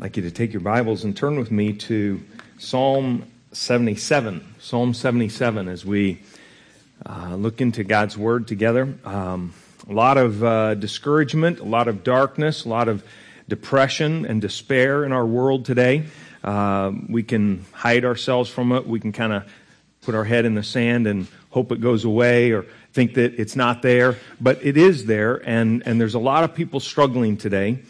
I'd like you to take your Bibles and turn with me to Psalm 77. Psalm 77 as we uh, look into God's Word together. Um, a lot of uh, discouragement, a lot of darkness, a lot of depression and despair in our world today. Uh, we can hide ourselves from it. We can kind of put our head in the sand and hope it goes away or think that it's not there, but it is there, and, and there's a lot of people struggling today.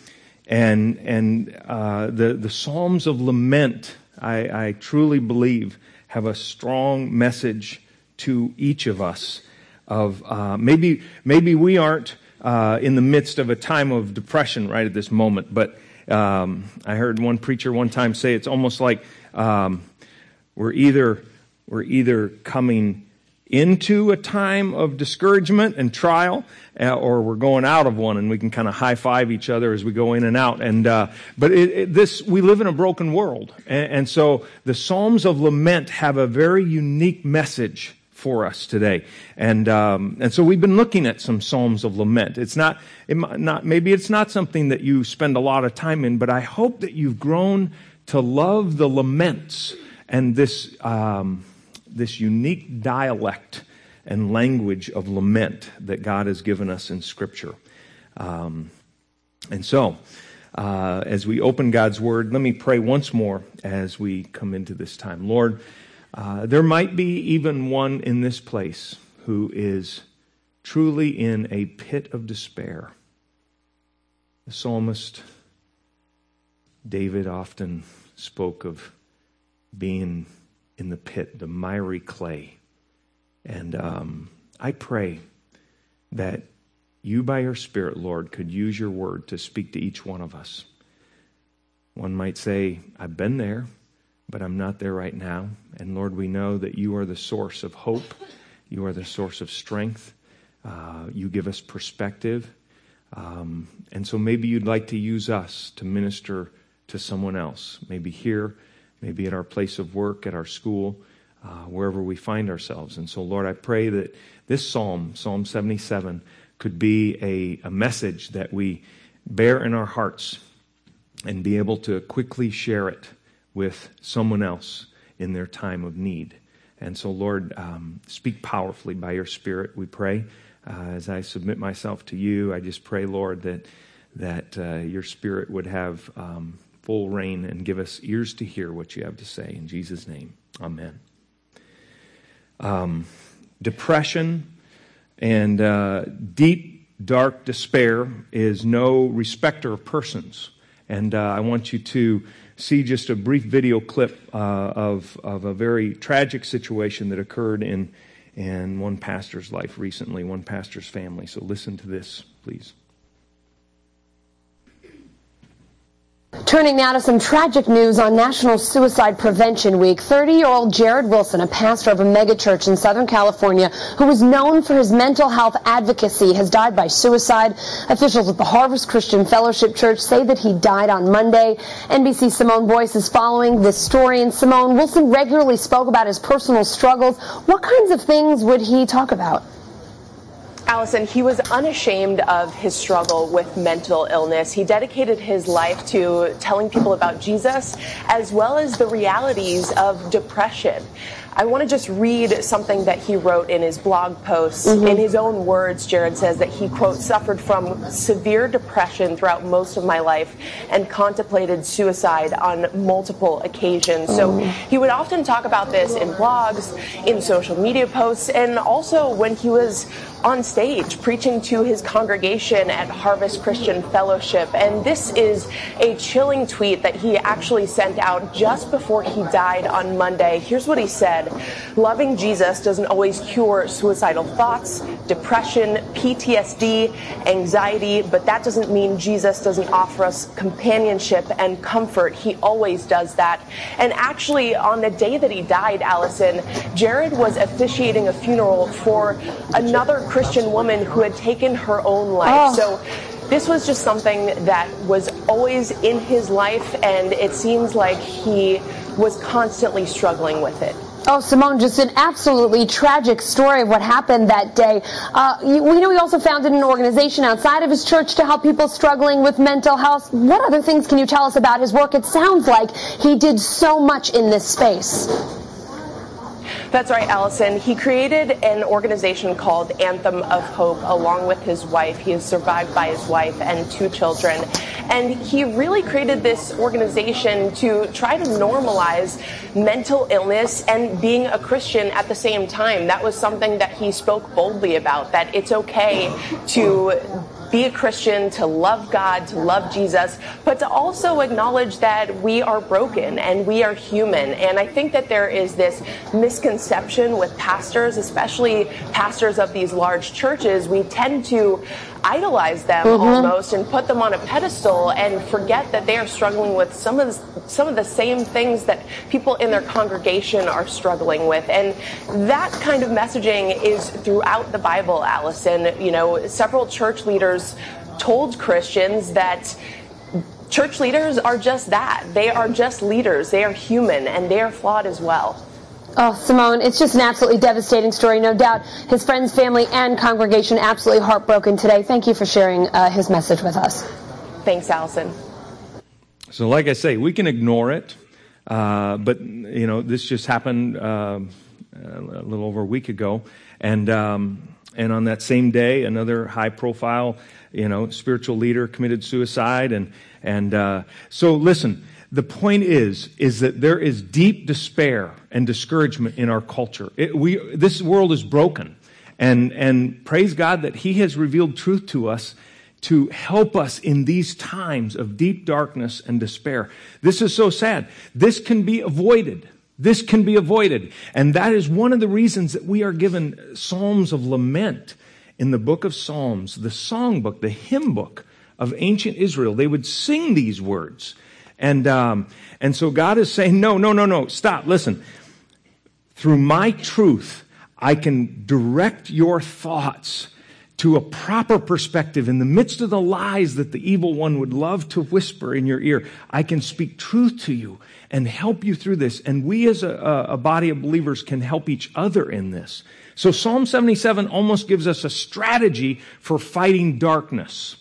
And, and uh, the, the Psalms of Lament, I, I truly believe, have a strong message to each of us of uh, maybe, maybe we aren't uh, in the midst of a time of depression right at this moment, but um, I heard one preacher one time say it's almost like um, we're either we're either coming into a time of discouragement and trial, uh, or we're going out of one, and we can kind of high five each other as we go in and out. And uh, but it, it, this we live in a broken world, and, and, so the Psalms of Lament have a very unique message for us today. And um, and so we've been looking at some Psalms of Lament. It's not, it not maybe it's not something that you spend a lot of time in, but I hope that you've grown to love the laments and this. Um, this unique dialect and language of lament that God has given us in Scripture. Um, and so, uh, as we open God's Word, let me pray once more as we come into this time. Lord, uh, there might be even one in this place who is truly in a pit of despair. The psalmist David often spoke of being in the pit, the miry clay. And um, I pray that you, by your Spirit, Lord, could use your word to speak to each one of us. One might say, I've been there, but I'm not there right now. And Lord, we know that you are the source of hope, you are the source of strength. Uh, you give us perspective. Um, and so maybe you'd like to use us to minister to someone else, maybe here maybe at our place of work, at our school, uh, wherever we find ourselves. And so, Lord, I pray that this psalm, Psalm 77, could be a, a message that we bear in our hearts and be able to quickly share it with someone else in their time of need. And so, Lord, um, speak powerfully by your Spirit, we pray. Uh, as I submit myself to you, I just pray, Lord, that, that uh, your Spirit would have um, full reign and give us ears to hear what you have to say. In Jesus' name, amen. Um, depression and uh, deep, dark despair is no respecter of persons. And uh, I want you to see just a brief video clip uh, of, of a very tragic situation that occurred in, in one pastor's life recently, one pastor's family. So listen to this, please. Turning now to some tragic news on National Suicide Prevention Week. 30-year-old Jarrid Wilson, a pastor of a megachurch in Southern California who was known for his mental health advocacy, has died by suicide. Officials at the Harvest Christian Fellowship Church say that he died on Monday. NBC Simone Boyce is following this story. And Simone, Wilson regularly spoke about his personal struggles. What kinds of things would he talk about? Allison, he was unashamed of his struggle with mental illness. He dedicated his life to telling people about Jesus as well as the realities of depression. I want to just read something that he wrote in his blog post. Mm-hmm. In his own words, Jarrid says that he, quote, suffered from severe depression throughout most of my life and contemplated suicide on multiple occasions. Mm-hmm. So he would often talk about this in blogs, in social media posts, and also when he was on stage preaching to his congregation at Harvest Christian Fellowship. And this is a chilling tweet that he actually sent out just before he died on Monday. Here's what he said Loving Jesus doesn't always cure suicidal thoughts, depression, PTSD, anxiety, but that doesn't mean Jesus doesn't offer us companionship and comfort. He always does that. And actually, on the day that he died, Allison, Jarrid was officiating a funeral for another Christian woman who had taken her own life. Oh. So this was just something that was always in his life, and it seems like he was constantly struggling with it. Oh, Simone, just an absolutely tragic story of what happened that day. Uh, you, we know he also founded an organization outside of his church to help people struggling with mental health. What other things can you tell us about his work? It sounds like he did so much in this space. That's right, Allison. He created an organization called Anthem of Hope along with his wife. He is survived by his wife and two children. And he really created this organization to try to normalize mental illness and being a Christian at the same time. That was something that he spoke boldly about, that it's okay to be a Christian, to love God, to love Jesus, but to also acknowledge that we are broken and we are human. And I think that there is this misconception with pastors, especially pastors of these large churches. We tend to idolize them mm-hmm. almost and put them on a pedestal and forget that they are struggling with some of the, some of the same things that people in their congregation are struggling with. And that kind of messaging is throughout the bible allison. You know several church leaders told christians that church leaders are just that. They are just leaders. They are human and they are flawed as well Oh, Simone, it's just an absolutely devastating story, no doubt. His friends, family, and congregation absolutely heartbroken today. Thank you for sharing uh, his message with us. Thanks, Allison. So, like I say, we can ignore it, uh, but you know, this just happened uh, a little over a week ago, and um, and on that same day, another high-profile, you know, spiritual leader committed suicide, and and uh, so listen the point is, is that there is deep despair and discouragement in our culture. It, we, this world is broken. And, and praise God that He has revealed truth to us to help us in these times of deep darkness and despair. This is so sad. This can be avoided. This can be avoided. And that is one of the reasons that we are given Psalms of lament in the book of Psalms, the song book, the hymn book of ancient Israel. They would sing these words. And, um, and so God is saying, no, no, no, no, stop, listen. Through my truth, I can direct your thoughts to a proper perspective in the midst of the lies that the evil one would love to whisper in your ear. I can speak truth to you and help you through this. And we as a, a body of believers can help each other in this. So Psalm 77 almost gives us a strategy for fighting darkness.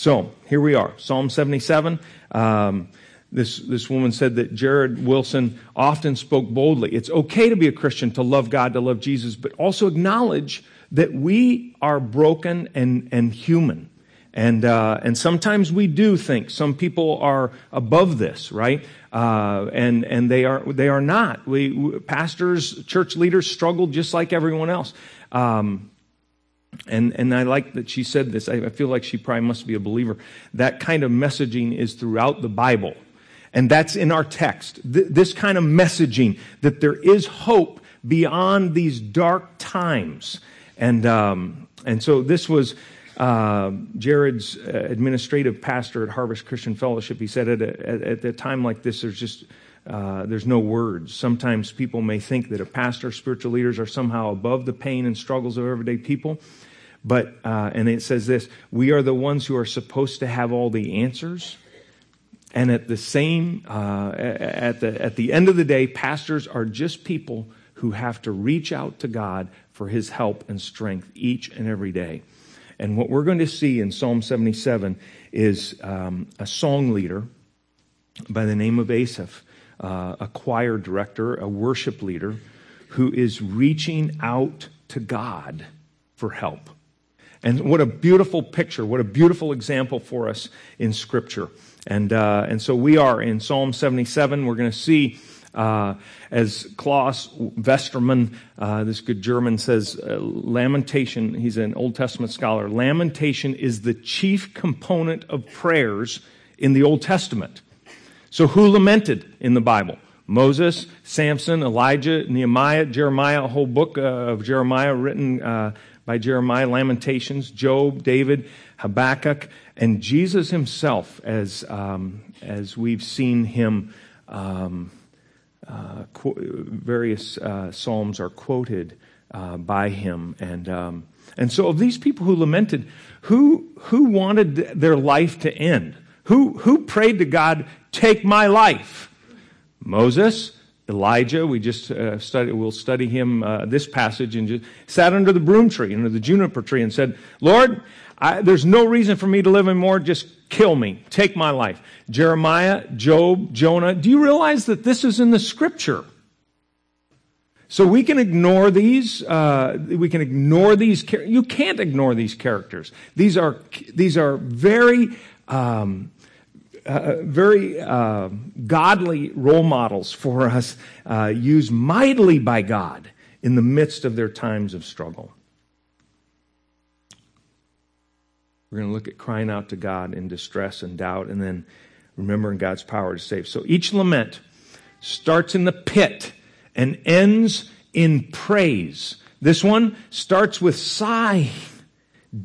So here we are, Psalm 77. Um, this, this woman said that Jarrid Wilson often spoke boldly. It's okay to be a Christian, to love God, to love Jesus, but also acknowledge that we are broken and, and human. And, uh, and sometimes we do think some people are above this, right? Uh, and, and they are, they are not. We, pastors, church leaders struggle just like everyone else. Um, and, and I like that she said this. I feel like she probably must be a believer. That kind of messaging is throughout the Bible. And that's in our text. Th- this kind of messaging that there is hope beyond these dark times. And, um, and so this was uh, Jarrid's uh, administrative pastor at Harvest Christian Fellowship. He said at a, at, at a time like this, there's just uh, there's no words. Sometimes people may think that a pastor, spiritual leaders are somehow above the pain and struggles of everyday people. But, uh, and it says this we are the ones who are supposed to have all the answers. And at the same, uh, at, the, at the end of the day, pastors are just people who have to reach out to God for his help and strength each and every day. And what we're going to see in Psalm 77 is um, a song leader by the name of Asaph, uh, a choir director, a worship leader, who is reaching out to God for help. And what a beautiful picture, what a beautiful example for us in Scripture. And, uh, and so we are in Psalm 77. We're going to see, uh, as Klaus Westermann, uh, this good German, says, uh, lamentation, he's an Old Testament scholar, lamentation is the chief component of prayers in the Old Testament. So who lamented in the Bible? Moses, Samson, Elijah, Nehemiah, Jeremiah, a whole book uh, of Jeremiah written uh, by Jeremiah, Lamentations, Job, David, Habakkuk, and Jesus himself, as, um, as we've seen him, um, uh, qu- various uh, psalms are quoted uh, by him. And, um, and so, of these people who lamented, who, who wanted their life to end? Who, who prayed to God, take my life? Moses, Elijah, we just uh, study, we'll study him uh, this passage, and just sat under the broom tree, under the juniper tree, and said, Lord, I, there's no reason for me to live anymore. Just kill me. Take my life. Jeremiah, Job, Jonah. Do you realize that this is in the scripture? So we can ignore these. Uh, we can ignore these. You can't ignore these characters. These are these are very. Um, uh, very uh, godly role models for us, uh, used mightily by God in the midst of their times of struggle. We're going to look at crying out to God in distress and doubt, and then remembering God's power to save. So each lament starts in the pit and ends in praise. This one starts with sigh,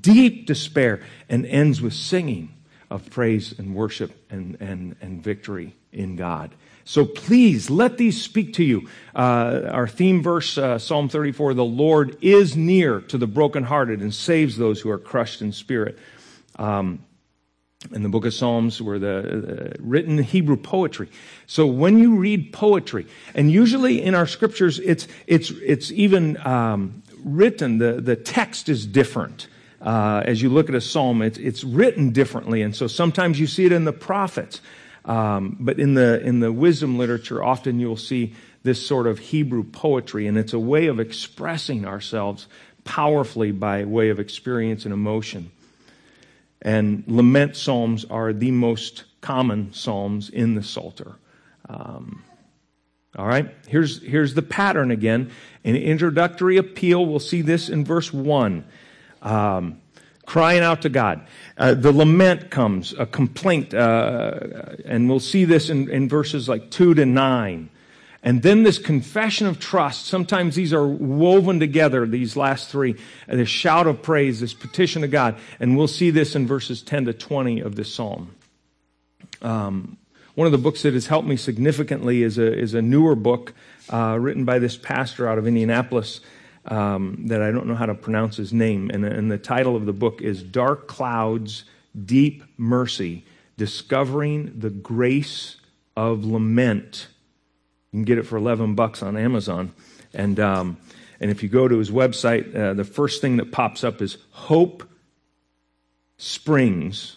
deep despair, and ends with singing of praise and worship and, and, and victory in God. So please let these speak to you. Uh, our theme verse, uh, Psalm 34 the Lord is near to the brokenhearted and saves those who are crushed in spirit. Um, in the book of Psalms were the uh, written Hebrew poetry. So when you read poetry, and usually in our scriptures, it's it's it's even um, written. the The text is different. Uh, as you look at a psalm, it's it's written differently, and so sometimes you see it in the prophets. Um, but in the in the wisdom literature, often you'll see this sort of Hebrew poetry, and it's a way of expressing ourselves powerfully by way of experience and emotion. And lament psalms are the most common psalms in the Psalter. Um, all right, here's, here's the pattern again. An introductory appeal, we'll see this in verse 1. Um, crying out to God. Uh, the lament comes, a complaint, uh, and we'll see this in, in verses like 2 to 9. And then this confession of trust. Sometimes these are woven together, these last three. This shout of praise, this petition to God. And we'll see this in verses 10 to 20 of this psalm. Um, one of the books that has helped me significantly is a, is a newer book uh, written by this pastor out of Indianapolis um, that I don't know how to pronounce his name. And, and the title of the book is Dark Clouds, Deep Mercy Discovering the Grace of Lament you can get it for 11 bucks on Amazon. And, um, and if you go to his website, uh, the first thing that pops up is Hope Springs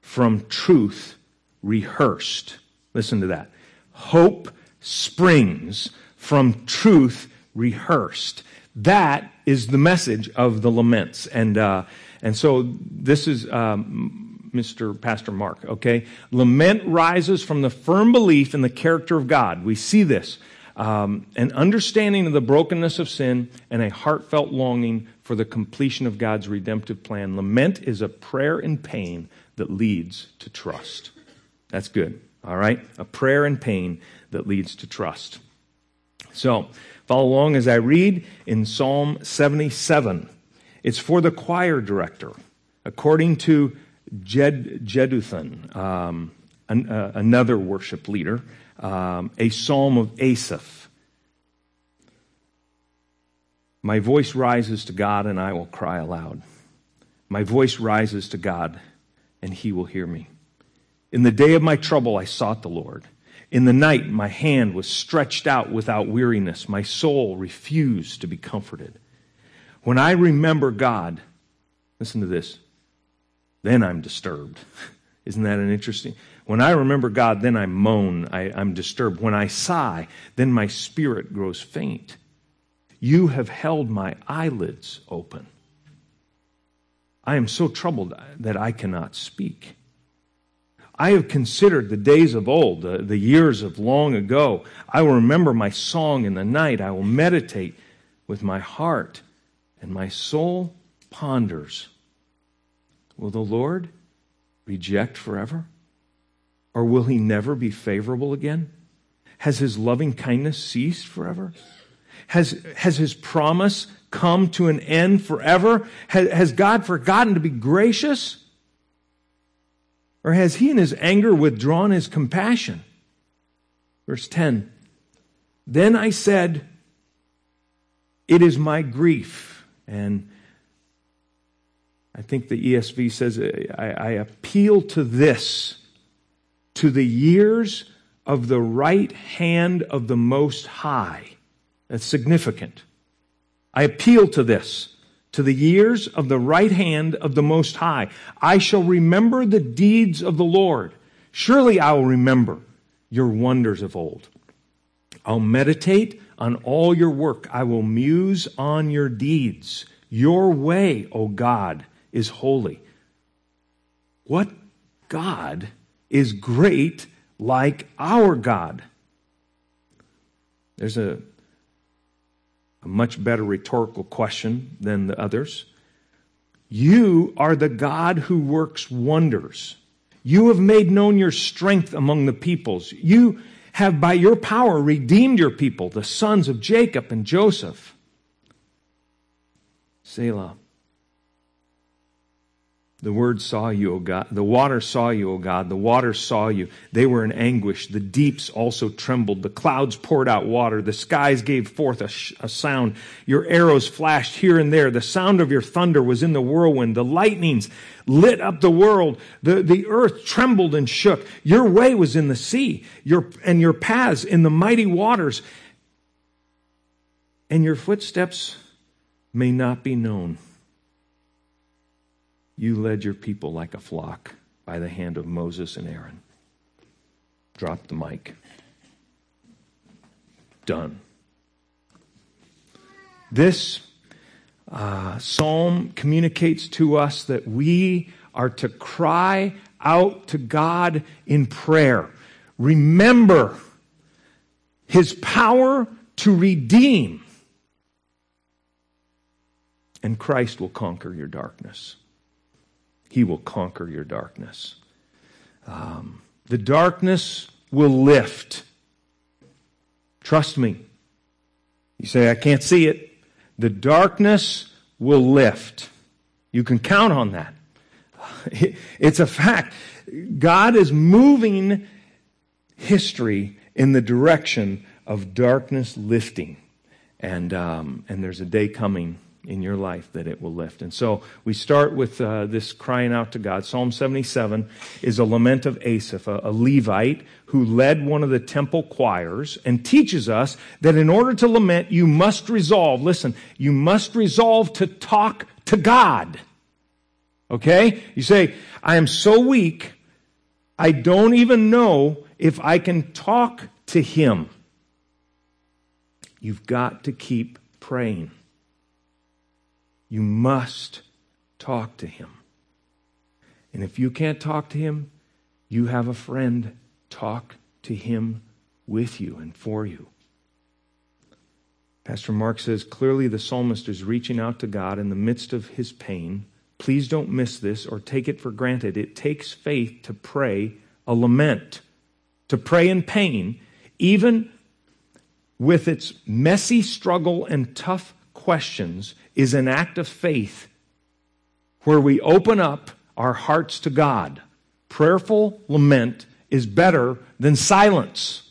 from Truth Rehearsed. Listen to that. Hope springs from truth rehearsed. That is the message of the laments. And, uh, and so this is um, Mr. Pastor Mark, okay? Lament rises from the firm belief in the character of God. We see this. Um, an understanding of the brokenness of sin and a heartfelt longing for the completion of God's redemptive plan. Lament is a prayer in pain that leads to trust. That's good, all right? A prayer in pain that leads to trust. So, follow along as I read in Psalm 77. It's for the choir director. According to Jed, Jeduthun, um, an, uh, another worship leader, um, a psalm of Asaph. My voice rises to God, and I will cry aloud. My voice rises to God, and he will hear me. In the day of my trouble, I sought the Lord. In the night, my hand was stretched out without weariness. My soul refused to be comforted. When I remember God, listen to this then I'm disturbed. Isn't that an interesting? When I remember God, then I moan, I, I'm disturbed. When I sigh, then my spirit grows faint. You have held my eyelids open. I am so troubled that I cannot speak. I have considered the days of old, the, the, years of long ago. I will remember my song in the night. I will meditate with my heart, and my soul ponders Will the Lord reject forever? Or will he never be favorable again? Has his loving kindness ceased forever? Has, has his promise come to an end forever? Has, has God forgotten to be gracious? Or has he in his anger withdrawn his compassion? Verse 10 Then I said, It is my grief. And I think the ESV says, I, I appeal to this, to the years of the right hand of the Most High. That's significant. I appeal to this, to the years of the right hand of the Most High. I shall remember the deeds of the Lord. Surely I will remember your wonders of old. I'll meditate on all your work. I will muse on your deeds. Your way, O God, is holy. What God is great like our God? There's a, a much better rhetorical question than the others. You are the God who works wonders. You have made known your strength among the peoples. You have by your power redeemed your people, the sons of Jacob and Joseph. Selah. The word saw you, O God. The water saw you, O God. The waters saw you. They were in anguish. The deeps also trembled. The clouds poured out water. The skies gave forth a, sh- a, sound. Your arrows flashed here and there. The sound of your thunder was in the whirlwind. The lightnings lit up the world. The, the earth trembled and shook. Your way was in the sea, your, and your paths in the mighty waters. And your footsteps may not be known. You led your people like a flock by the hand of Moses and Aaron. Drop the mic. Done. This uh, psalm communicates to us that we are to cry out to God in prayer. Remember his power to redeem, and Christ will conquer your darkness. He will conquer your darkness. Um, the darkness will lift. Trust me. You say, I can't see it. The darkness will lift. You can count on that. It's a fact. God is moving history in the direction of darkness lifting. And, um, and there's a day coming in your life that it will lift. And so we start with uh, this crying out to God. Psalm 77 is a lament of Asaph, a, a Levite who led one of the temple choirs and teaches us that in order to lament, you must resolve, listen, you must resolve to talk to God. Okay? You say, I am so weak, I don't even know if I can talk to Him. You've got to keep praying. You must talk to him. And if you can't talk to him, you have a friend. Talk to him with you and for you. Pastor Mark says clearly the psalmist is reaching out to God in the midst of his pain. Please don't miss this or take it for granted. It takes faith to pray a lament, to pray in pain, even with its messy struggle and tough questions is an act of faith where we open up our hearts to God. Prayerful lament is better than silence.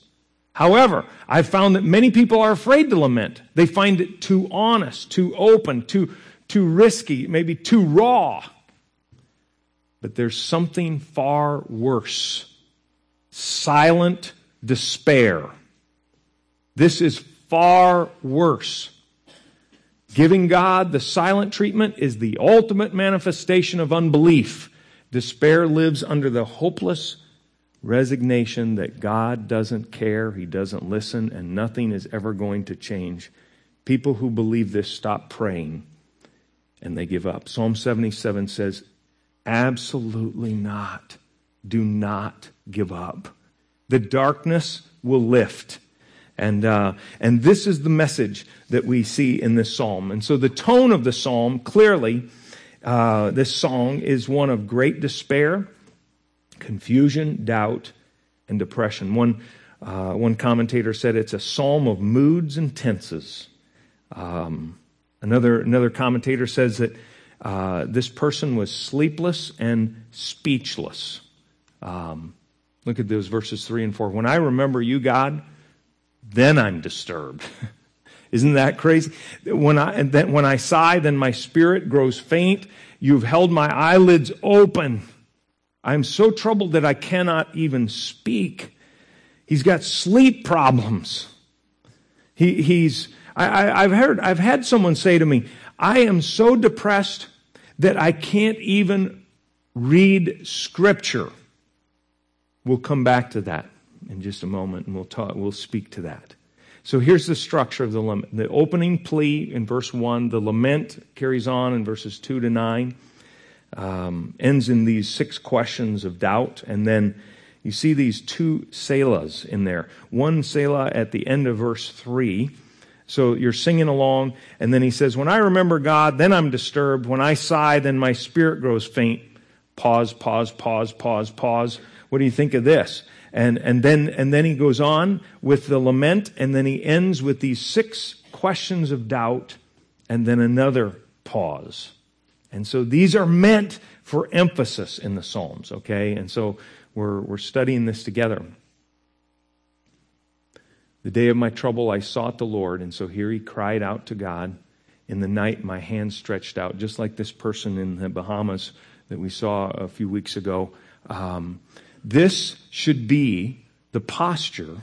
However, I've found that many people are afraid to lament. They find it too honest, too open, too, too risky, maybe too raw. But there's something far worse silent despair. This is far worse. Giving God the silent treatment is the ultimate manifestation of unbelief. Despair lives under the hopeless resignation that God doesn't care, He doesn't listen, and nothing is ever going to change. People who believe this stop praying and they give up. Psalm 77 says, Absolutely not. Do not give up. The darkness will lift. And, uh, and this is the message that we see in this psalm. And so the tone of the psalm, clearly, uh, this song is one of great despair, confusion, doubt, and depression. One, uh, one commentator said it's a psalm of moods and tenses. Um, another, another commentator says that uh, this person was sleepless and speechless. Um, look at those verses 3 and 4. When I remember you, God, then I'm disturbed. Isn't that crazy? When I, then when I sigh, then my spirit grows faint. You've held my eyelids open. I'm so troubled that I cannot even speak. He's got sleep problems. He, he's, I, have heard, I've had someone say to me, I am so depressed that I can't even read scripture. We'll come back to that in just a moment and we'll talk, we'll speak to that. So here's the structure of the lament. The opening plea in verse 1, the lament carries on in verses 2 to 9, um, ends in these six questions of doubt, and then you see these two selahs in there. One selah at the end of verse 3. So you're singing along, and then he says, When I remember God, then I'm disturbed. When I sigh, then my spirit grows faint. Pause, pause, pause, pause, pause. What do you think of this? And, and then, and then he goes on with the lament, and then he ends with these six questions of doubt, and then another pause. And so these are meant for emphasis in the Psalms, okay? And so we're, we're studying this together. The day of my trouble, I sought the Lord, and so here he cried out to God. In the night, my hand stretched out, just like this person in the Bahamas that we saw a few weeks ago. Um, this should be the posture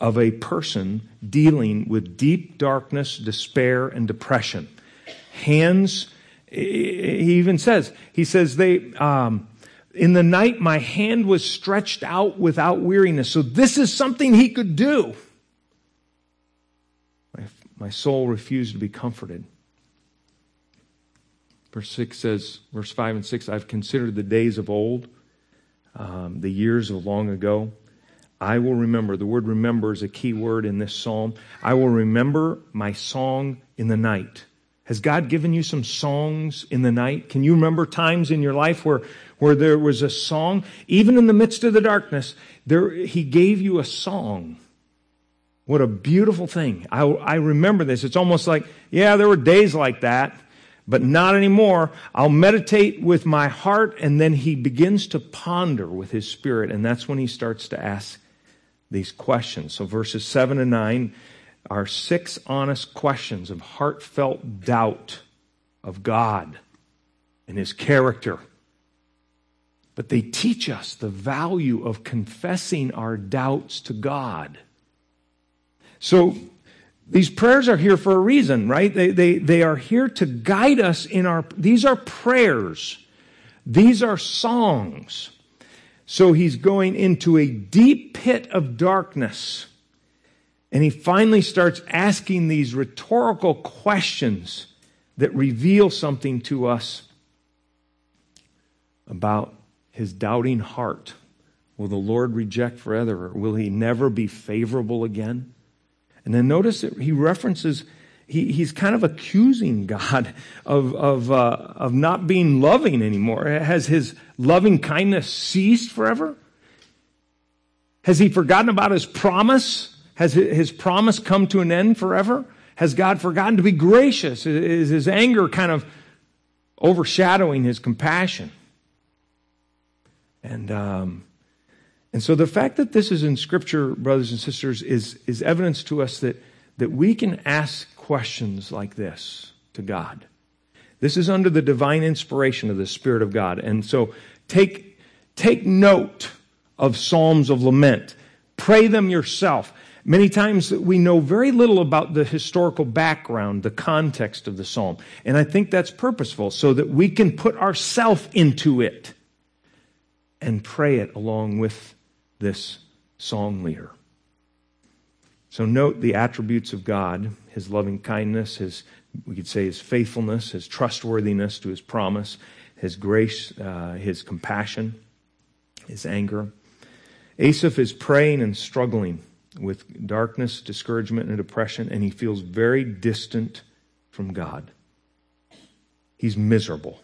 of a person dealing with deep darkness, despair, and depression. Hands, he even says, he says, they, um, in the night, my hand was stretched out without weariness. So this is something he could do. My, my soul refused to be comforted. Verse 6 says, verse 5 and 6, I've considered the days of old, um, the years of long ago. I will remember. The word remember is a key word in this psalm. I will remember my song in the night. Has God given you some songs in the night? Can you remember times in your life where, where there was a song? Even in the midst of the darkness, there, He gave you a song. What a beautiful thing. I, I remember this. It's almost like, yeah, there were days like that but not anymore. I'll meditate with my heart. And then he begins to ponder with his spirit. And that's when he starts to ask these questions. So verses 7 and 9 are six honest questions of heartfelt doubt of God and his character. But they teach us the value of confessing our doubts to God. So these prayers are here for a reason, right? They, they, they are here to guide us in our, these are prayers. These are songs. So he's going into a deep pit of darkness. And he finally starts asking these rhetorical questions that reveal something to us about his doubting heart. Will the Lord reject forever? Will he never be favorable again? And then notice that he references, he, he's kind of accusing God of, of, uh, of not being loving anymore. Has his loving kindness ceased forever? Has he forgotten about his promise? Has his promise come to an end forever? Has God forgotten to be gracious? Is his anger kind of overshadowing his compassion? And um, and so the fact that this is in Scripture, brothers and sisters, is, is evidence to us that, that we can ask questions like this to God. This is under the divine inspiration of the Spirit of God. And so take, take note of Psalms of Lament. Pray them yourself. Many times we know very little about the historical background, the context of the psalm. And I think that's purposeful so that we can put ourselves into it and pray it along with this song leader. So note the attributes of God, his loving kindness, his, we could say his faithfulness, his trustworthiness to his promise, his grace, uh, his compassion, his anger. Asaph is praying and struggling with darkness, discouragement, and depression, and he feels very distant from God. He's miserable.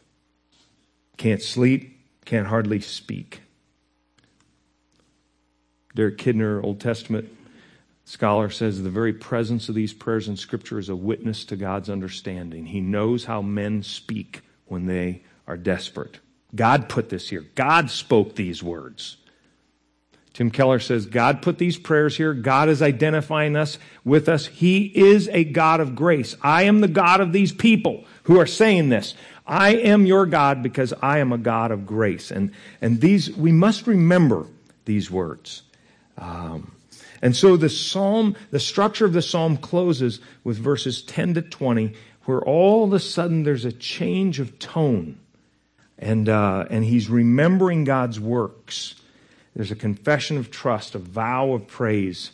Can't sleep, can't hardly speak. Derek Kidner, Old Testament scholar, says the very presence of these prayers in Scripture is a witness to God's understanding. He knows how men speak when they are desperate. God put this here. God spoke these words. Tim Keller says God put these prayers here. God is identifying us with us. He is a God of grace. I am the God of these people who are saying this. I am your God because I am a God of grace. And, and these, we must remember these words. Um, and so the psalm, the structure of the psalm closes with verses 10 to 20, where all of a sudden there's a change of tone. And, uh, and he's remembering God's works. There's a confession of trust, a vow of praise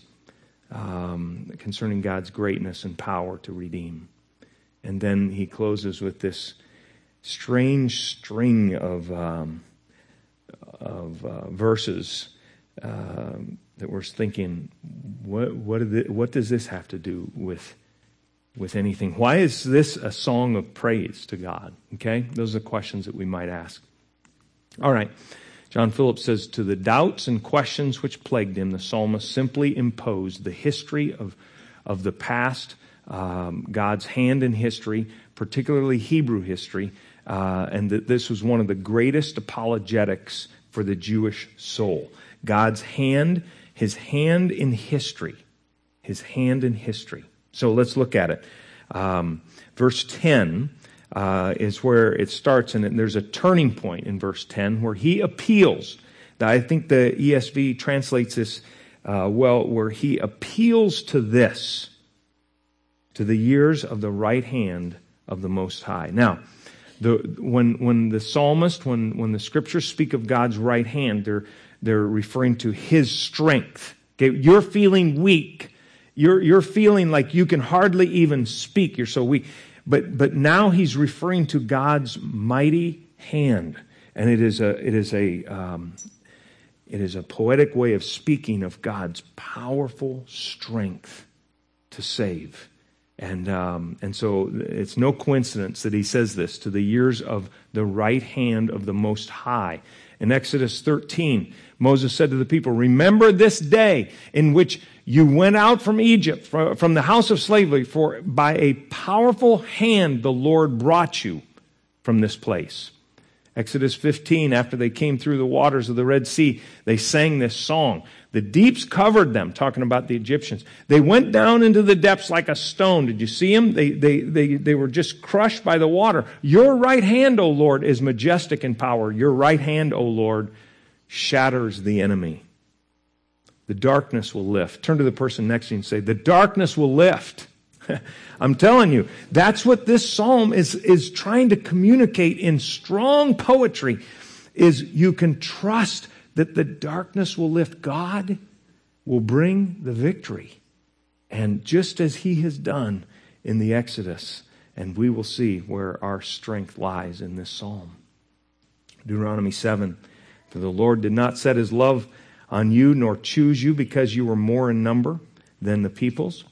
um, concerning God's greatness and power to redeem. And then he closes with this strange string of, um, of uh, verses uh, that we're thinking, what, what, it, what does this have to do with, with anything? Why is this a song of praise to God? Okay? Those are questions that we might ask. All right. John Phillips says, To the doubts and questions which plagued him, the psalmist simply imposed the history of, of the past, um, God's hand in history, particularly Hebrew history, uh, and that this was one of the greatest apologetics for the Jewish soul. God's hand, his hand in history. His hand in history. So let's look at it. Um, verse 10 uh, is where it starts, and there's a turning point in verse 10 where he appeals. I think the ESV translates this uh, well, where he appeals to this, to the years of the right hand of the Most High. Now, the, when, when the psalmist, when, when the scriptures speak of God's right hand, they're, they're referring to his strength. Okay, you're feeling weak. You're, you're feeling like you can hardly even speak. You're so weak. But, but now he's referring to God's mighty hand. And it is a, it is a, um, it is a poetic way of speaking of God's powerful strength to save. And, um, and so it's no coincidence that he says this to the years of the right hand of the Most High. In Exodus 13, Moses said to the people, Remember this day in which you went out from Egypt, from the house of slavery, for by a powerful hand the Lord brought you from this place. Exodus 15, after they came through the waters of the Red Sea, they sang this song. The deeps covered them, talking about the Egyptians. They went down into the depths like a stone. Did you see them? They, they, they, they were just crushed by the water. Your right hand, O Lord, is majestic in power. Your right hand, O Lord, shatters the enemy. The darkness will lift. Turn to the person next to you and say, The darkness will lift. I'm telling you, that's what this psalm is, is trying to communicate in strong poetry is you can trust that the darkness will lift. God will bring the victory. And just as he has done in the Exodus, and we will see where our strength lies in this psalm. Deuteronomy 7 For the Lord did not set his love on you, nor choose you because you were more in number than the peoples.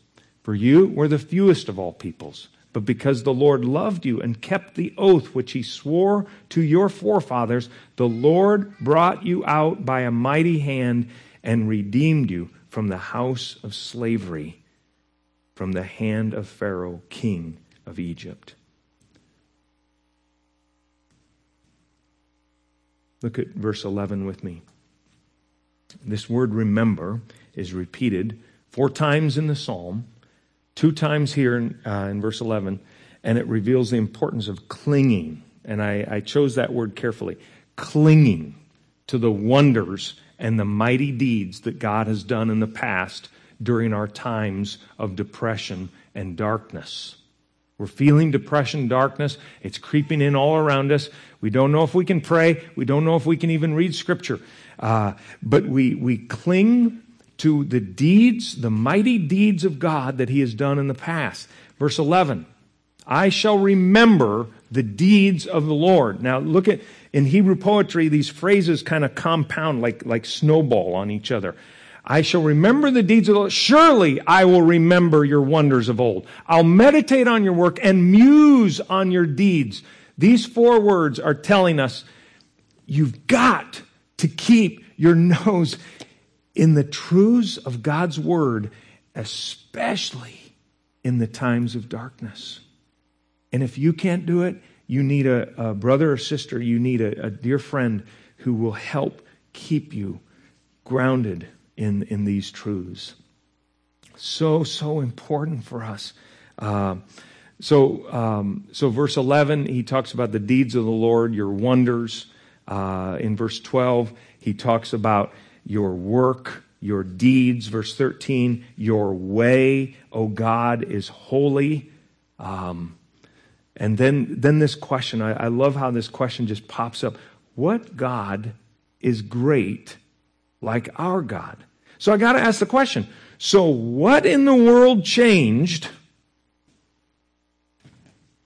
For you were the fewest of all peoples. But because the Lord loved you and kept the oath which he swore to your forefathers, the Lord brought you out by a mighty hand and redeemed you from the house of slavery, from the hand of Pharaoh, king of Egypt. Look at verse 11 with me. This word remember is repeated four times in the psalm two times here in, uh, in verse 11, and it reveals the importance of clinging. And I, I chose that word carefully clinging to the wonders and the mighty deeds that God has done in the past during our times of depression and darkness. We're feeling depression, darkness. It's creeping in all around us. We don't know if we can pray. We don't know if we can even read scripture. Uh, but we, we cling to the deeds, the mighty deeds of God that he has done in the past. Verse 11, I shall remember the deeds of the Lord. Now look at, in Hebrew poetry, these phrases kind of compound like, like snowball on each other. I shall remember the deeds of the Lord. Surely I will remember your wonders of old. I'll meditate on your work and muse on your deeds. These four words are telling us you've got to keep your nose in the truths of God's word, especially in the times of darkness. And if you can't do it, you need a, a brother or sister, you need a, a, dear friend who will help keep you grounded in, in these truths. So, so important for us. Uh, so, um, so verse 11, he talks about the deeds of the Lord, your wonders. Uh, in verse 12, he talks about your work your deeds. Verse 13, your way, O God, is holy. Um, and then, then this question, I, I love how this question just pops up. What God is great like our God? So I got to ask the question. So what in the world changed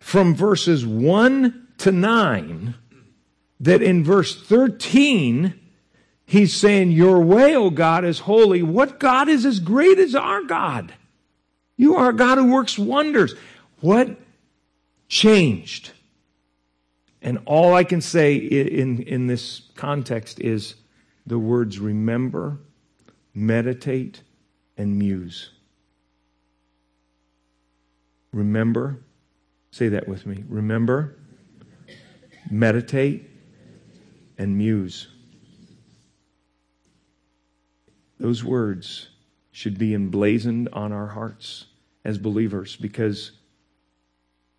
from verses 1 to 9 that in verse 13 he's saying, Your way, O God, is holy. What God is as great as our God? You are a God who works wonders. What changed? And all I can say in, in this context is the words remember, meditate, and muse. Remember, say that with me. Remember, meditate, and muse. Those words should be emblazoned on our hearts as believers because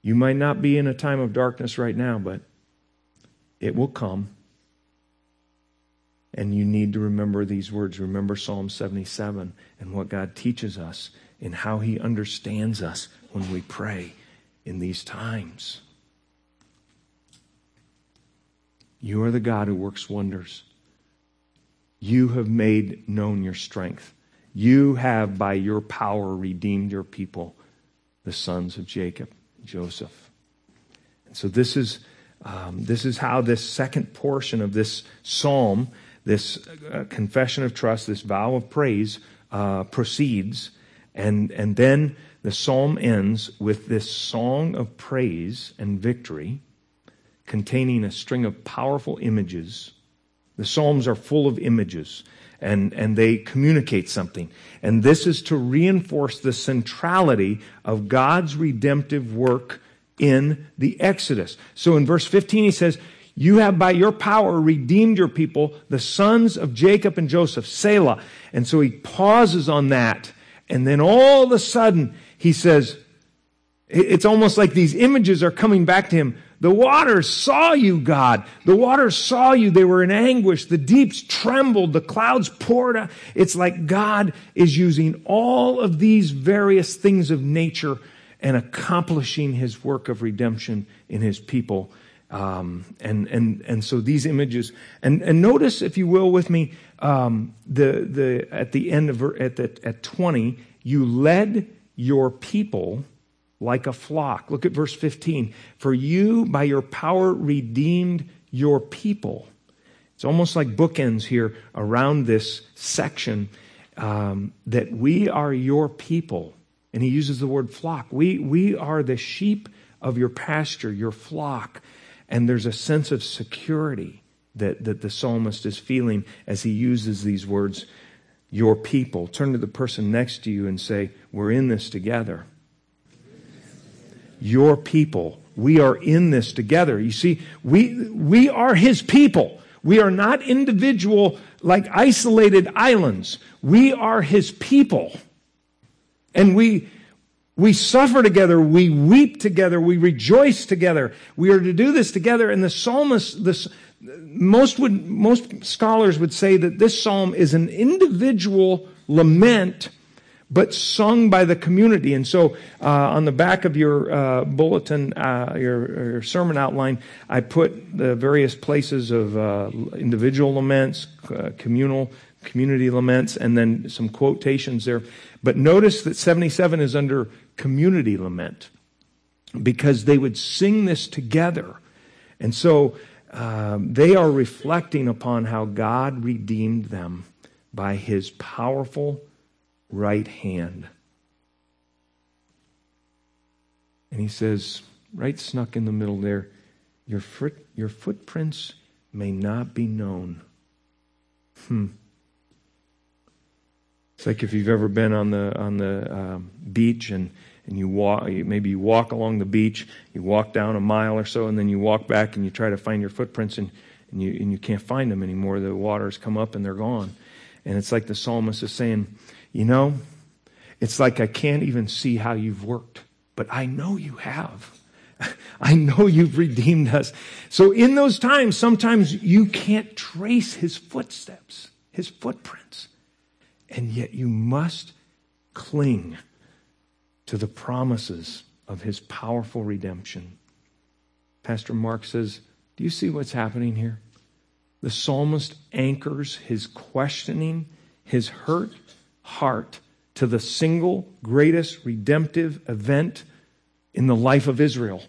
you might not be in a time of darkness right now, but it will come. And you need to remember these words. Remember Psalm 77 and what God teaches us and how He understands us when we pray in these times. You are the God who works wonders. You have made known your strength. You have, by your power, redeemed your people, the sons of Jacob, Joseph. And so this is, um, this is how this second portion of this psalm, this uh, confession of trust, this vow of praise uh, proceeds. And, and then the psalm ends with this song of praise and victory containing a string of powerful images. The Psalms are full of images and, and they communicate something. And this is to reinforce the centrality of God's redemptive work in the Exodus. So in verse 15, he says, You have by your power redeemed your people, the sons of Jacob and Joseph, Selah. And so he pauses on that. And then all of a sudden, he says, It's almost like these images are coming back to him. The waters saw you, God. The waters saw you. They were in anguish. The deeps trembled. The clouds poured out. It's like God is using all of these various things of nature and accomplishing his work of redemption in his people. Um, and, and, and so these images, and, and notice, if you will, with me, um, the, the, at the end of, at, the, at 20, you led your people like a flock. Look at verse 15. For you, by your power, redeemed your people. It's almost like bookends here around this section um, that we are your people. And he uses the word flock. We, we are the sheep of your pasture, your flock. And there's a sense of security that, that the psalmist is feeling as he uses these words, your people. Turn to the person next to you and say, We're in this together your people. We are in this together. You see, we, we are his people. We are not individual, like isolated islands. We are his people. And we, we suffer together. We weep together. We rejoice together. We are to do this together. And the psalmist, this, most would, most scholars would say that this psalm is an individual lament but sung by the community. And so, uh, on the back of your uh, bulletin, uh, your, your, sermon outline, I put the various places of uh, individual laments, uh, communal, community laments, and then some quotations there. But notice that 77 is under community lament because they would sing this together. And so, um, they are reflecting upon how God redeemed them by his powerful right hand. And he says, right snuck in the middle there, your, your footprints may not be known. Hmm. It's like if you've ever been on the on the um, beach and and you walk maybe you walk along the beach, you walk down a mile or so, and then you walk back and you try to find your footprints and and you and you can't find them anymore. The waters come up and they're gone. And it's like the psalmist is saying, you know, it's like I can't even see how you've worked, but I know you have. I know you've redeemed us. So in those times, sometimes you can't trace his footsteps, his footprints. And yet you must cling to the promises of his powerful redemption. Pastor Mark says, Do you see what's happening here? The psalmist anchors his questioning, his hurt heart to the single greatest redemptive event in the life of Israel.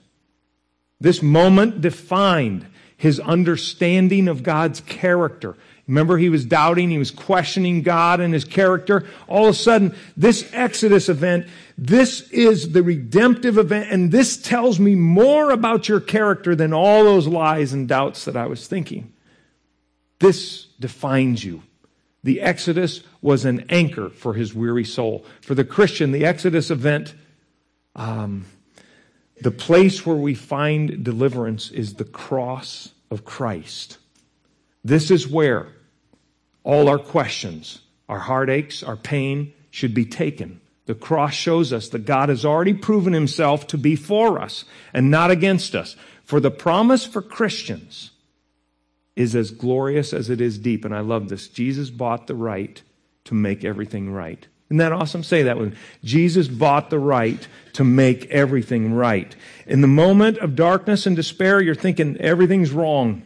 This moment defined his understanding of God's character. Remember, he was doubting, he was questioning God and his character. All of a sudden, this Exodus event, this is the redemptive event, and this tells me more about your character than all those lies and doubts that I was thinking. This defines you. The Exodus was an anchor for his weary soul. For the Christian, the Exodus event, um, the place where we find deliverance is the cross of Christ. This is where all our questions, our heartaches, our pain should be taken. The cross shows us that God has already proven himself to be for us and not against us. For the promise for Christians is as glorious as it is deep. And I love this. Jesus bought the right to make everything right. Isn't that awesome? Say that with me. Jesus bought the right to make everything right. In the moment of darkness and despair, you're thinking everything's wrong.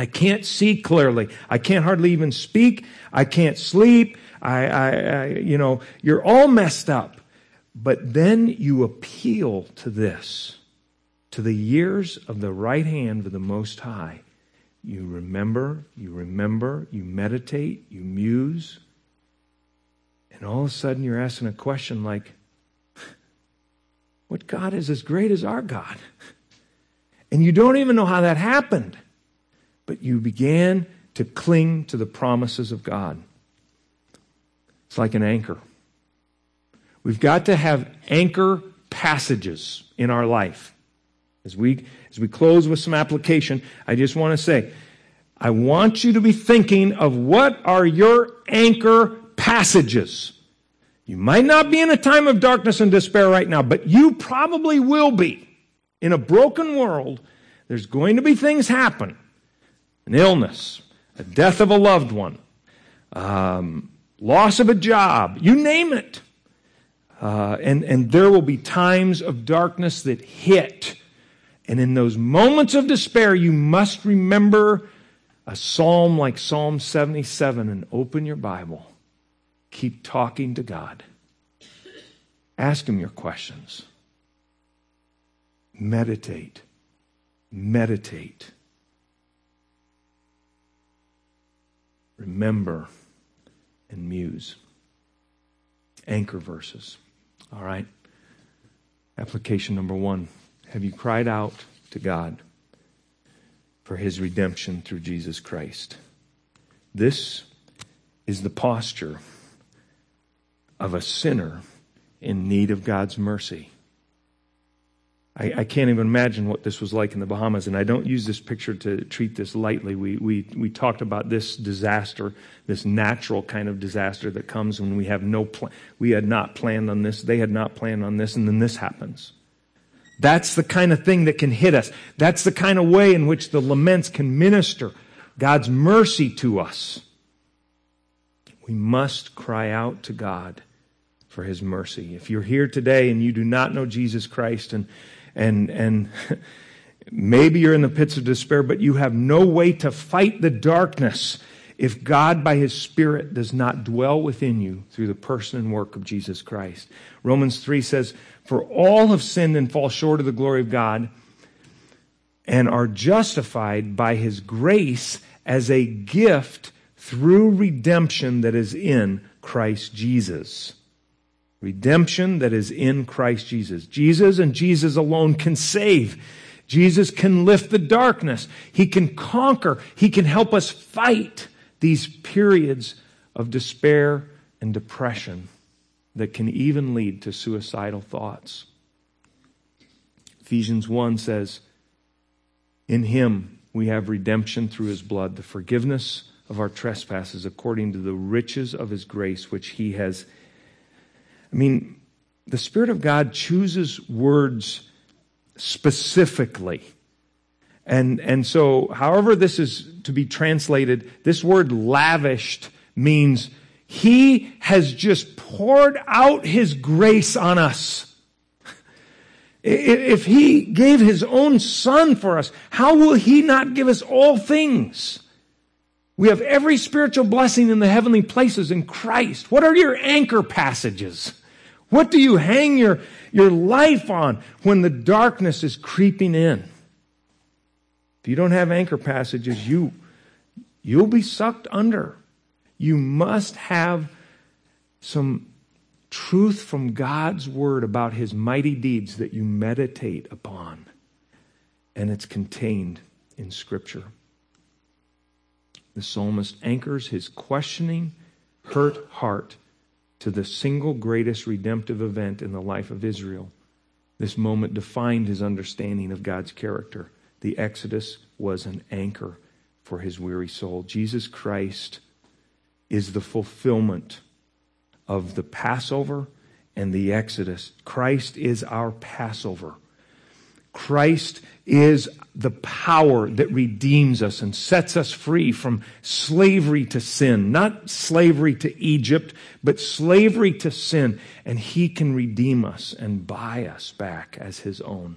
I can't see clearly. I can't hardly even speak. I can't sleep. I, I, I you know, you're all messed up. But then you appeal to this, to the years of the right hand of the Most High you remember, you remember, you meditate, you muse, and all of a sudden you're asking a question like, What God is as great as our God? And you don't even know how that happened, but you began to cling to the promises of God. It's like an anchor. We've got to have anchor passages in our life. As we, as we close with some application, I just want to say, I want you to be thinking of what are your anchor passages. You might not be in a time of darkness and despair right now, but you probably will be. In a broken world, there's going to be things happen an illness, a death of a loved one, um, loss of a job, you name it. Uh, and, and there will be times of darkness that hit and in those moments of despair, you must remember a psalm like Psalm 77 and open your Bible. Keep talking to God. Ask Him your questions. Meditate. Meditate. Remember and muse. Anchor verses. All right. Application number one. Have you cried out to God for his redemption through Jesus Christ? This is the posture of a sinner in need of God's mercy. I, I, can't even imagine what this was like in the Bahamas, and I don't use this picture to treat this lightly. We, we, we talked about this disaster, this natural kind of disaster that comes when we have no plan. We had not planned on this, they had not planned on this, and then this happens. That's the kind of thing that can hit us. That's the kind of way in which the laments can minister God's mercy to us. We must cry out to God for his mercy. If you're here today and you do not know Jesus Christ and and and maybe you're in the pits of despair but you have no way to fight the darkness if God by his spirit does not dwell within you through the person and work of Jesus Christ. Romans 3 says for all have sinned and fall short of the glory of God and are justified by his grace as a gift through redemption that is in Christ Jesus. Redemption that is in Christ Jesus. Jesus and Jesus alone can save. Jesus can lift the darkness. He can conquer. He can help us fight these periods of despair and depression that can even lead to suicidal thoughts. Ephesians 1 says, In him we have redemption through his blood, the forgiveness of our trespasses according to the riches of his grace, which he has. I mean, the Spirit of God chooses words specifically. And, and so, however, this is to be translated, this word lavished means He has just poured out His grace on us. If He gave His own Son for us, how will He not give us all things? We have every spiritual blessing in the heavenly places in Christ. What are your anchor passages? What do you hang your, your life on when the darkness is creeping in? If you don't have anchor passages, you, you'll be sucked under. You must have some truth from God's word about his mighty deeds that you meditate upon. And it's contained in Scripture. The psalmist anchors his questioning, hurt heart to the single greatest redemptive event in the life of Israel. This moment defined his understanding of God's character. The Exodus was an anchor for his weary soul. Jesus Christ is the fulfillment of the Passover and the Exodus. Christ is our Passover. Christ is the power that redeems us and sets us free from slavery to sin. Not slavery to Egypt, but slavery to sin. And He can redeem us and buy us back as His own.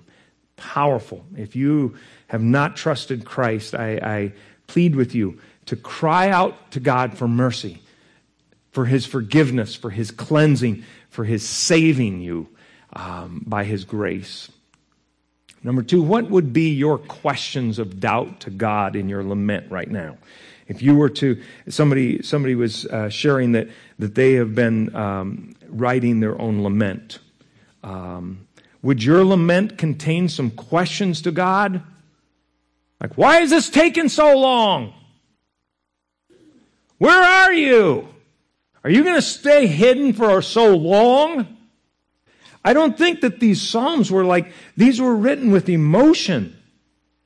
Powerful. If you have not trusted Christ, I, I plead with you to cry out to God for mercy, for His forgiveness, for His cleansing, for His saving you um, by His grace. Number two, what would be your questions of doubt to God in your lament right now? If you were to, somebody, somebody was uh, sharing that, that they have been um, writing their own lament. Um, would your lament contain some questions to God? Like, why is this taking so long? Where are you? Are you going to stay hidden for so long? I don't think that these Psalms were like, these were written with emotion.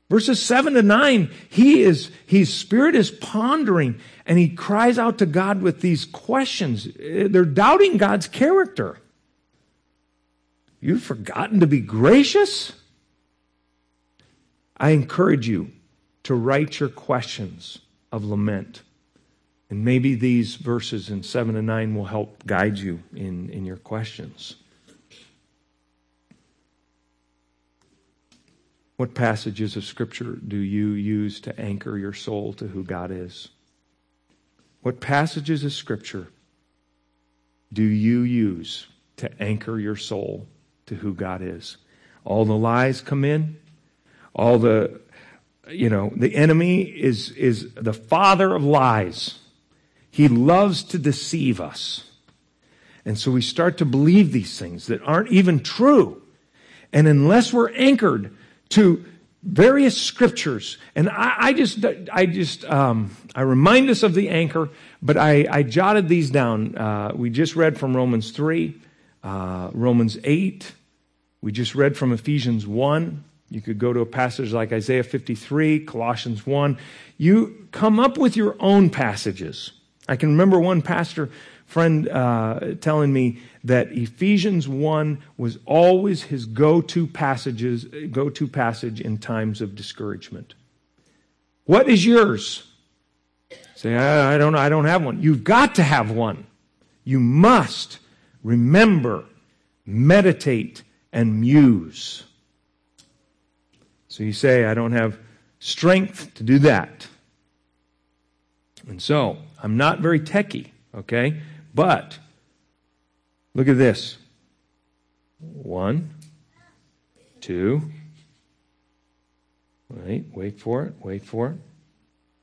Verses 7 to 9, he is, his spirit is pondering and he cries out to God with these questions. They're doubting God's character. You've forgotten to be gracious? I encourage you to write your questions of lament. And maybe these verses in 7 and 9 will help guide you in, in your questions. What passages of Scripture do you use to anchor your soul to who God is? What passages of Scripture do you use to anchor your soul to who God is? All the lies come in, all the you know, the enemy is is the father of lies. He loves to deceive us. And so we start to believe these things that aren't even true. And unless we're anchored to various scriptures. And I, I just, I just, um, I remind us of the anchor, but I, I jotted these down. Uh, we just read from Romans 3, uh, Romans 8. We just read from Ephesians 1. You could go to a passage like Isaiah 53, Colossians 1. You come up with your own passages. I can remember one pastor friend uh, telling me that Ephesians 1 was always his go-to passages, go-to passage in times of discouragement. What is yours? Say, I, I don't I don't have one. You've got to have one. You must remember, meditate, and muse. So you say, I don't have strength to do that. And so, I'm not very techy, okay? But look at this one, two, wait, wait for it, wait for it,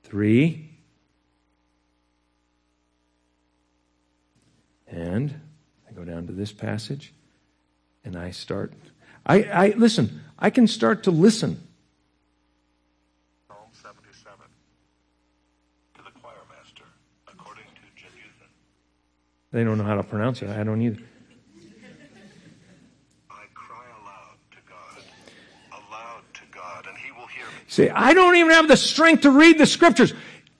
three, and I go down to this passage and I start. I, I listen, I can start to listen They don't know how to pronounce it. I don't either. I cry aloud to God, aloud to God, and He will hear me. See, I don't even have the strength to read the scriptures.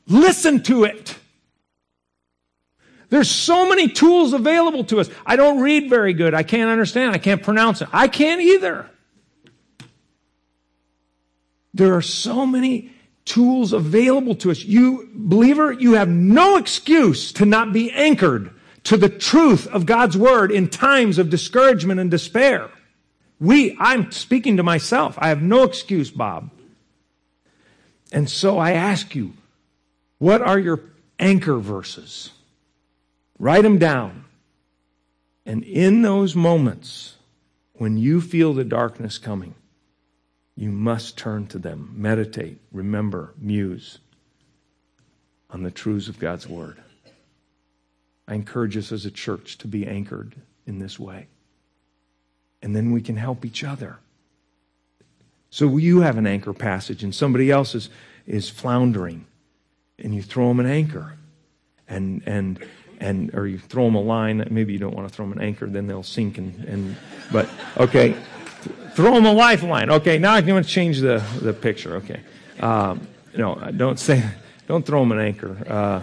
Listen to it. There's so many tools available to us. I don't read very good. I can't understand. I can't pronounce it. I can't either. There are so many tools available to us. You, believer, you have no excuse to not be anchored to the truth of God's word in times of discouragement and despair. We, I'm speaking to myself. I have no excuse, Bob. And so I ask you, what are your anchor verses? Write them down. And in those moments, when you feel the darkness coming, you must turn to them, meditate, remember, muse on the truths of God's Word. I encourage us as a church to be anchored in this way. And then we can help each other. So you have an anchor passage and somebody else is, is floundering, and you throw them an anchor. And, and, and, or you throw them a line. Maybe you don't want to throw them an anchor, then they'll sink. And, and but, okay. Throw them a lifeline. Okay, now I'm going to change the, the picture. Okay. Um, no, don't say, don't throw them an anchor. Uh,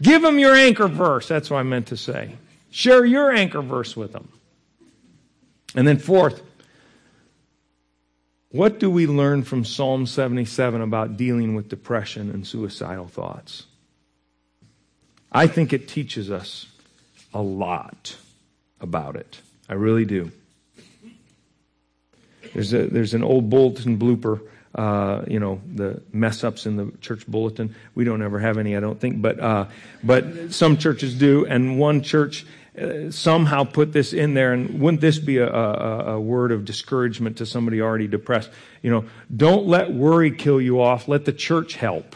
give them your anchor verse. That's what I meant to say. Share your anchor verse with them. And then, fourth, what do we learn from Psalm 77 about dealing with depression and suicidal thoughts? I think it teaches us a lot about it. I really do. There's a there's an old bulletin blooper. Uh, you know the mess ups in the church bulletin. We don't ever have any, I don't think, but uh, but some churches do, and one church uh, somehow put this in there. And wouldn't this be a, a, a word of discouragement to somebody already depressed? You know, don't let worry kill you off. Let the church help.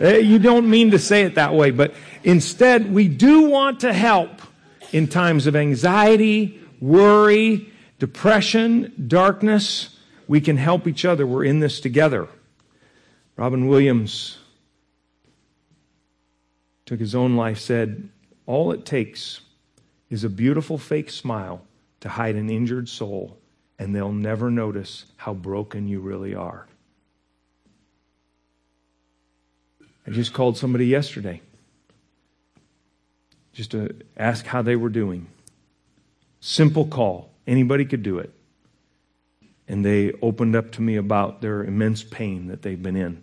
Uh, you don't mean to say it that way, but instead, we do want to help in times of anxiety, worry, depression, darkness, we can help each other. We're in this together. Robin Williams took his own life, said, All it takes is a beautiful fake smile to hide an injured soul, and they'll never notice how broken you really are. I just called somebody yesterday just to ask how they were doing. Simple call. Anybody could do it. And they opened up to me about their immense pain that they've been in.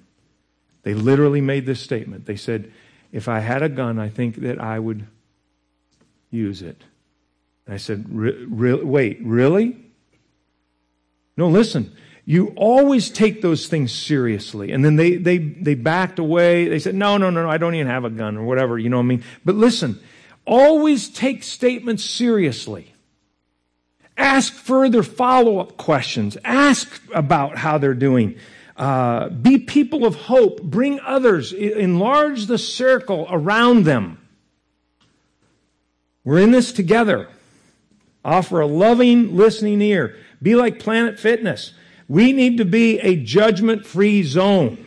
They literally made this statement. They said, If I had a gun, I think that I would use it. And I said, re- Wait, really? No, listen. You always take those things seriously. And then they, they, they backed away. They said, No, no, no, no, I don't even have a gun or whatever, you know what I mean? But listen, always take statements seriously. Ask further follow up questions. Ask about how they're doing. Uh, be people of hope. Bring others. Enlarge the circle around them. We're in this together. Offer a loving, listening ear. Be like Planet Fitness. We need to be a judgment free zone.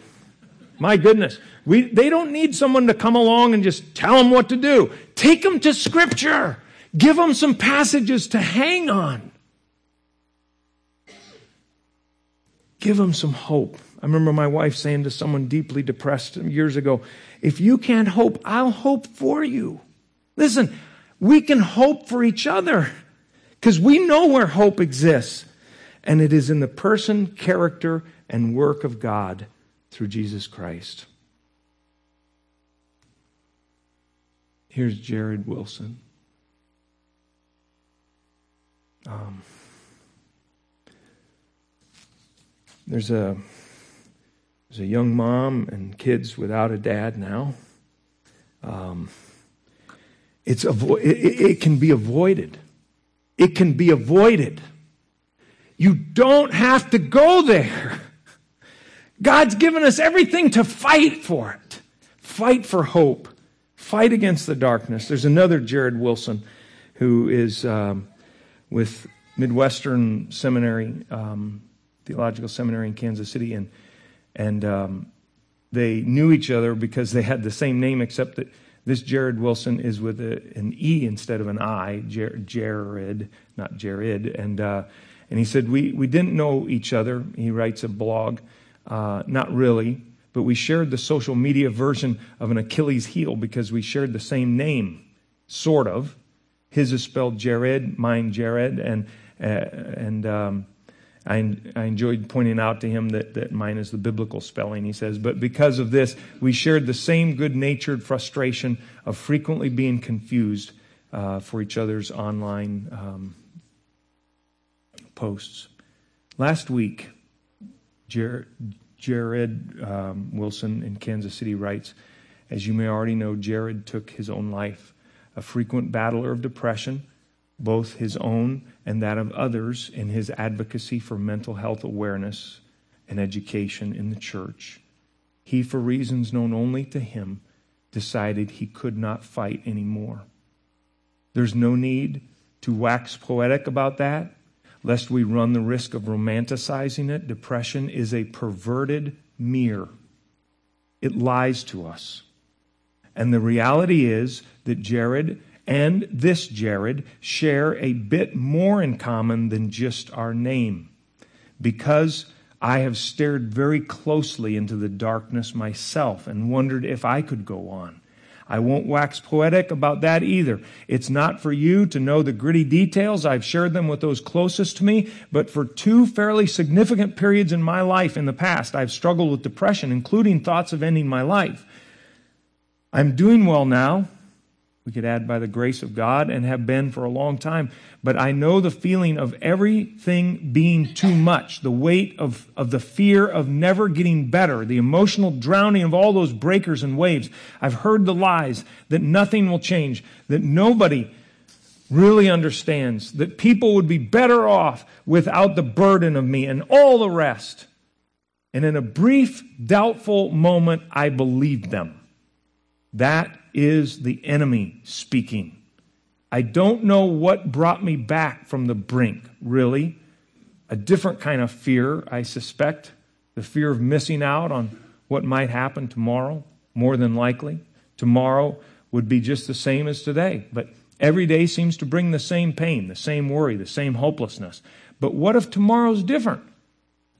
My goodness. We, they don't need someone to come along and just tell them what to do. Take them to Scripture. Give them some passages to hang on. Give them some hope. I remember my wife saying to someone deeply depressed years ago, if you can't hope, I'll hope for you. Listen, we can hope for each other because we know where hope exists. And it is in the person, character, and work of God through Jesus Christ. Here's Jarrid Wilson. Um, there's a there's a young mom and kids without a dad now. Um, it's avo- it, it can be avoided. It can be avoided. You don't have to go there. God's given us everything to fight for it. Fight for hope. Fight against the darkness. There's another Jared Wilson who is um, with Midwestern Seminary, um, Theological Seminary in Kansas City, and and um, they knew each other because they had the same name, except that this Jared Wilson is with a, an E instead of an I, Jer- Jared, not Jarrid, and uh, and he said we we didn't know each other. He writes a blog, uh, not really, but we shared the social media version of an Achilles heel because we shared the same name, sort of. His is spelled Jarrid, mine Jared, and uh, and um, I, I enjoyed pointing out to him that, that mine is the biblical spelling, he says. But because of this, we shared the same good natured frustration of frequently being confused uh, for each other's online um, posts. Last week, Jared, Jared um, Wilson in Kansas City writes As you may already know, Jarrid took his own life, a frequent battler of depression both his own and that of others in his advocacy for mental health awareness and education in the church. He, for reasons known only to him, decided he could not fight anymore. There's no need to wax poetic about that, lest we run the risk of romanticizing it. Depression is a perverted mirror, it lies to us. And the reality is that Jarrid and this Jared share a bit more in common than just our name. Because I have stared very closely into the darkness myself and wondered if I could go on. I won't wax poetic about that either. It's not for you to know the gritty details. I've shared them with those closest to me. But for two fairly significant periods in my life in the past, I've struggled with depression, including thoughts of ending my life. I'm doing well now. We could add by the grace of God and have been for a long time. But I know the feeling of everything being too much, the weight of, of the fear of never getting better, the emotional drowning of all those breakers and waves. I've heard the lies that nothing will change, that nobody really understands, that people would be better off without the burden of me and all the rest. And in a brief, doubtful moment, I believed them. That is the enemy speaking. I don't know what brought me back from the brink, really. A different kind of fear, I suspect. The fear of missing out on what might happen tomorrow, more than likely. Tomorrow would be just the same as today, but every day seems to bring the same pain, the same worry, the same hopelessness. But what if tomorrow's different?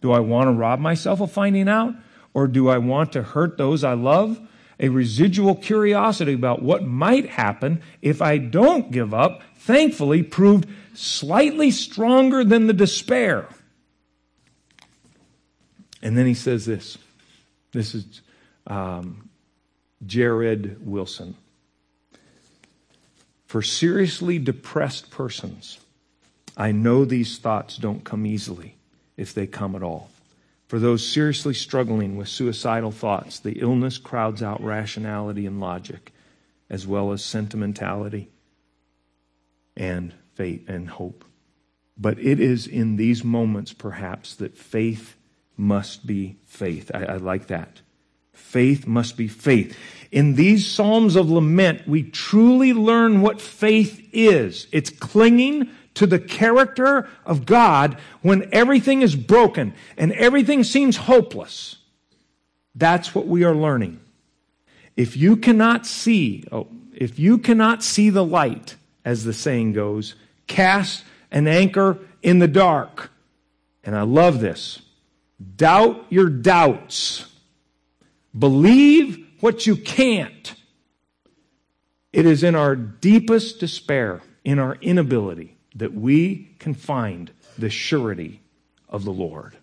Do I want to rob myself of finding out? Or do I want to hurt those I love? A residual curiosity about what might happen if I don't give up, thankfully proved slightly stronger than the despair. And then he says this this is um, Jared Wilson. For seriously depressed persons, I know these thoughts don't come easily if they come at all. For those seriously struggling with suicidal thoughts, the illness crowds out rationality and logic, as well as sentimentality and faith and hope. But it is in these moments, perhaps, that faith must be faith. I, I like that. Faith must be faith. In these Psalms of lament, we truly learn what faith is. It's clinging to the character of God when everything is broken and everything seems hopeless. That's what we are learning. If you cannot see, oh, if you cannot see the light, as the saying goes, cast an anchor in the dark. And I love this. Doubt your doubts. Believe what you can't. It is in our deepest despair, in our inability, that we can find the surety of the Lord.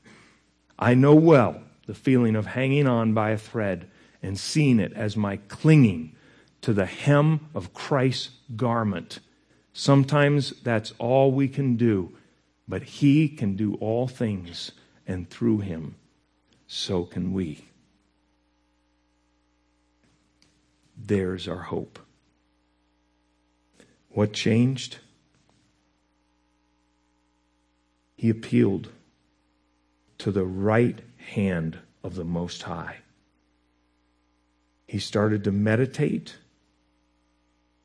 I know well the feeling of hanging on by a thread and seeing it as my clinging to the hem of Christ's garment. Sometimes that's all we can do, but He can do all things, and through Him, so can we. There's our hope. What changed? He appealed to the right hand of the Most High. He started to meditate.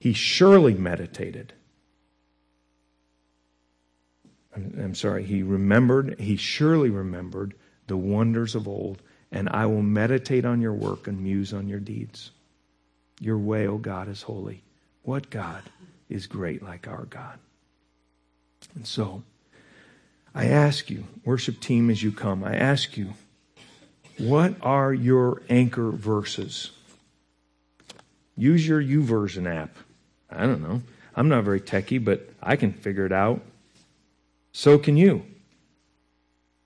He surely meditated. I'm, I'm, sorry, he remembered, he surely remembered the wonders of old, and I will meditate on your work and muse on your deeds. Your way, O oh God, is holy. What God is great like our God? And so, I ask you, worship team, as you come, I ask you, what are your anchor verses? Use your YouVersion app. I don't know. I'm not very techy, but I can figure it out. So can you.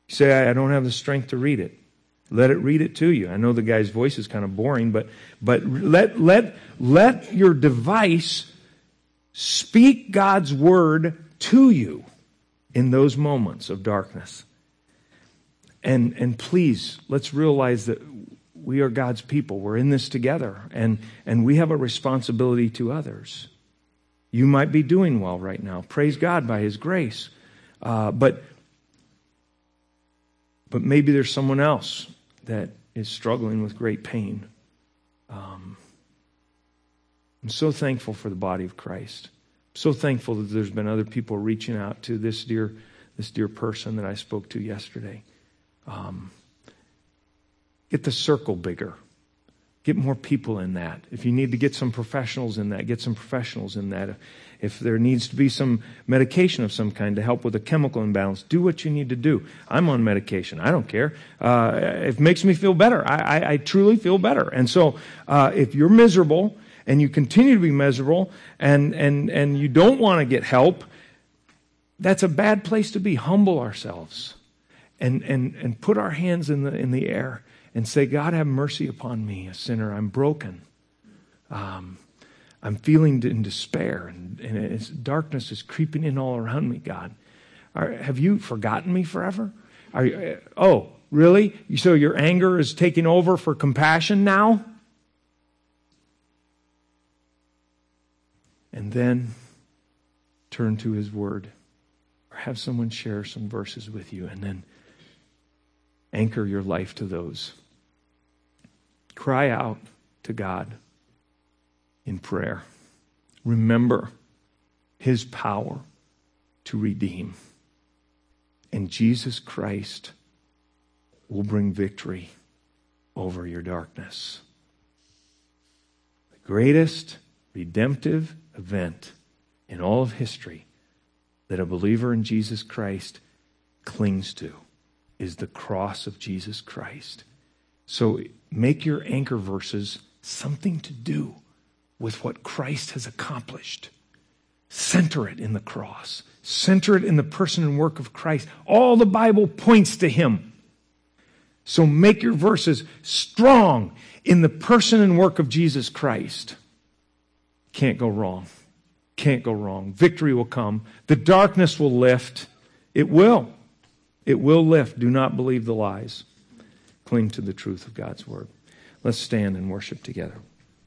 You say, I don't have the strength to read it. Let it read it to you. I know the guy's voice is kind of boring, but, but let, let, let your device speak God's word to you in those moments of darkness. And, and please, let's realize that we are God's people. We're in this together, and, and we have a responsibility to others. You might be doing well right now. Praise God by His grace. Uh, but, but maybe there's someone else that is struggling with great pain. Um, I'm so thankful for the body of Christ. So thankful that there's been other people reaching out to this dear, this dear person that I spoke to yesterday. Um, get the circle bigger. Get more people in that. If you need to get some professionals in that, get some professionals in that. If there needs to be some medication of some kind to help with a chemical imbalance, do what you need to do. I'm on medication. I don't care. Uh, it makes me feel better. I, I, I truly feel better. And so, uh, if you're miserable and you continue to be miserable and, and, and you don't want to get help, that's a bad place to be. Humble ourselves and, and, and put our hands in the, in the air and say, God, have mercy upon me, a sinner. I'm broken. Um, I'm feeling in despair, and, and darkness is creeping in all around me, God. Are, have you forgotten me forever? Are uh, oh, really? So your anger is taking over for compassion now? And then turn to his word or have someone share some verses with you and then anchor your life to those. Cry out to God in prayer. Remember his power to redeem. And Jesus Christ will bring victory over your darkness. The greatest redemptive event in all of history that a believer in Jesus Christ clings to is the cross of Jesus Christ. So make your anchor verses something to do with what Christ has accomplished. Center it in the cross. Center it in the person and work of Christ. All the Bible points to him. So make your verses strong in the person and work of Jesus Christ. Can't go wrong. Can't go wrong. Victory will come. The darkness will lift. It will. It will lift. Do not believe the lies. Cling to the truth of God's word. Let's stand and worship together.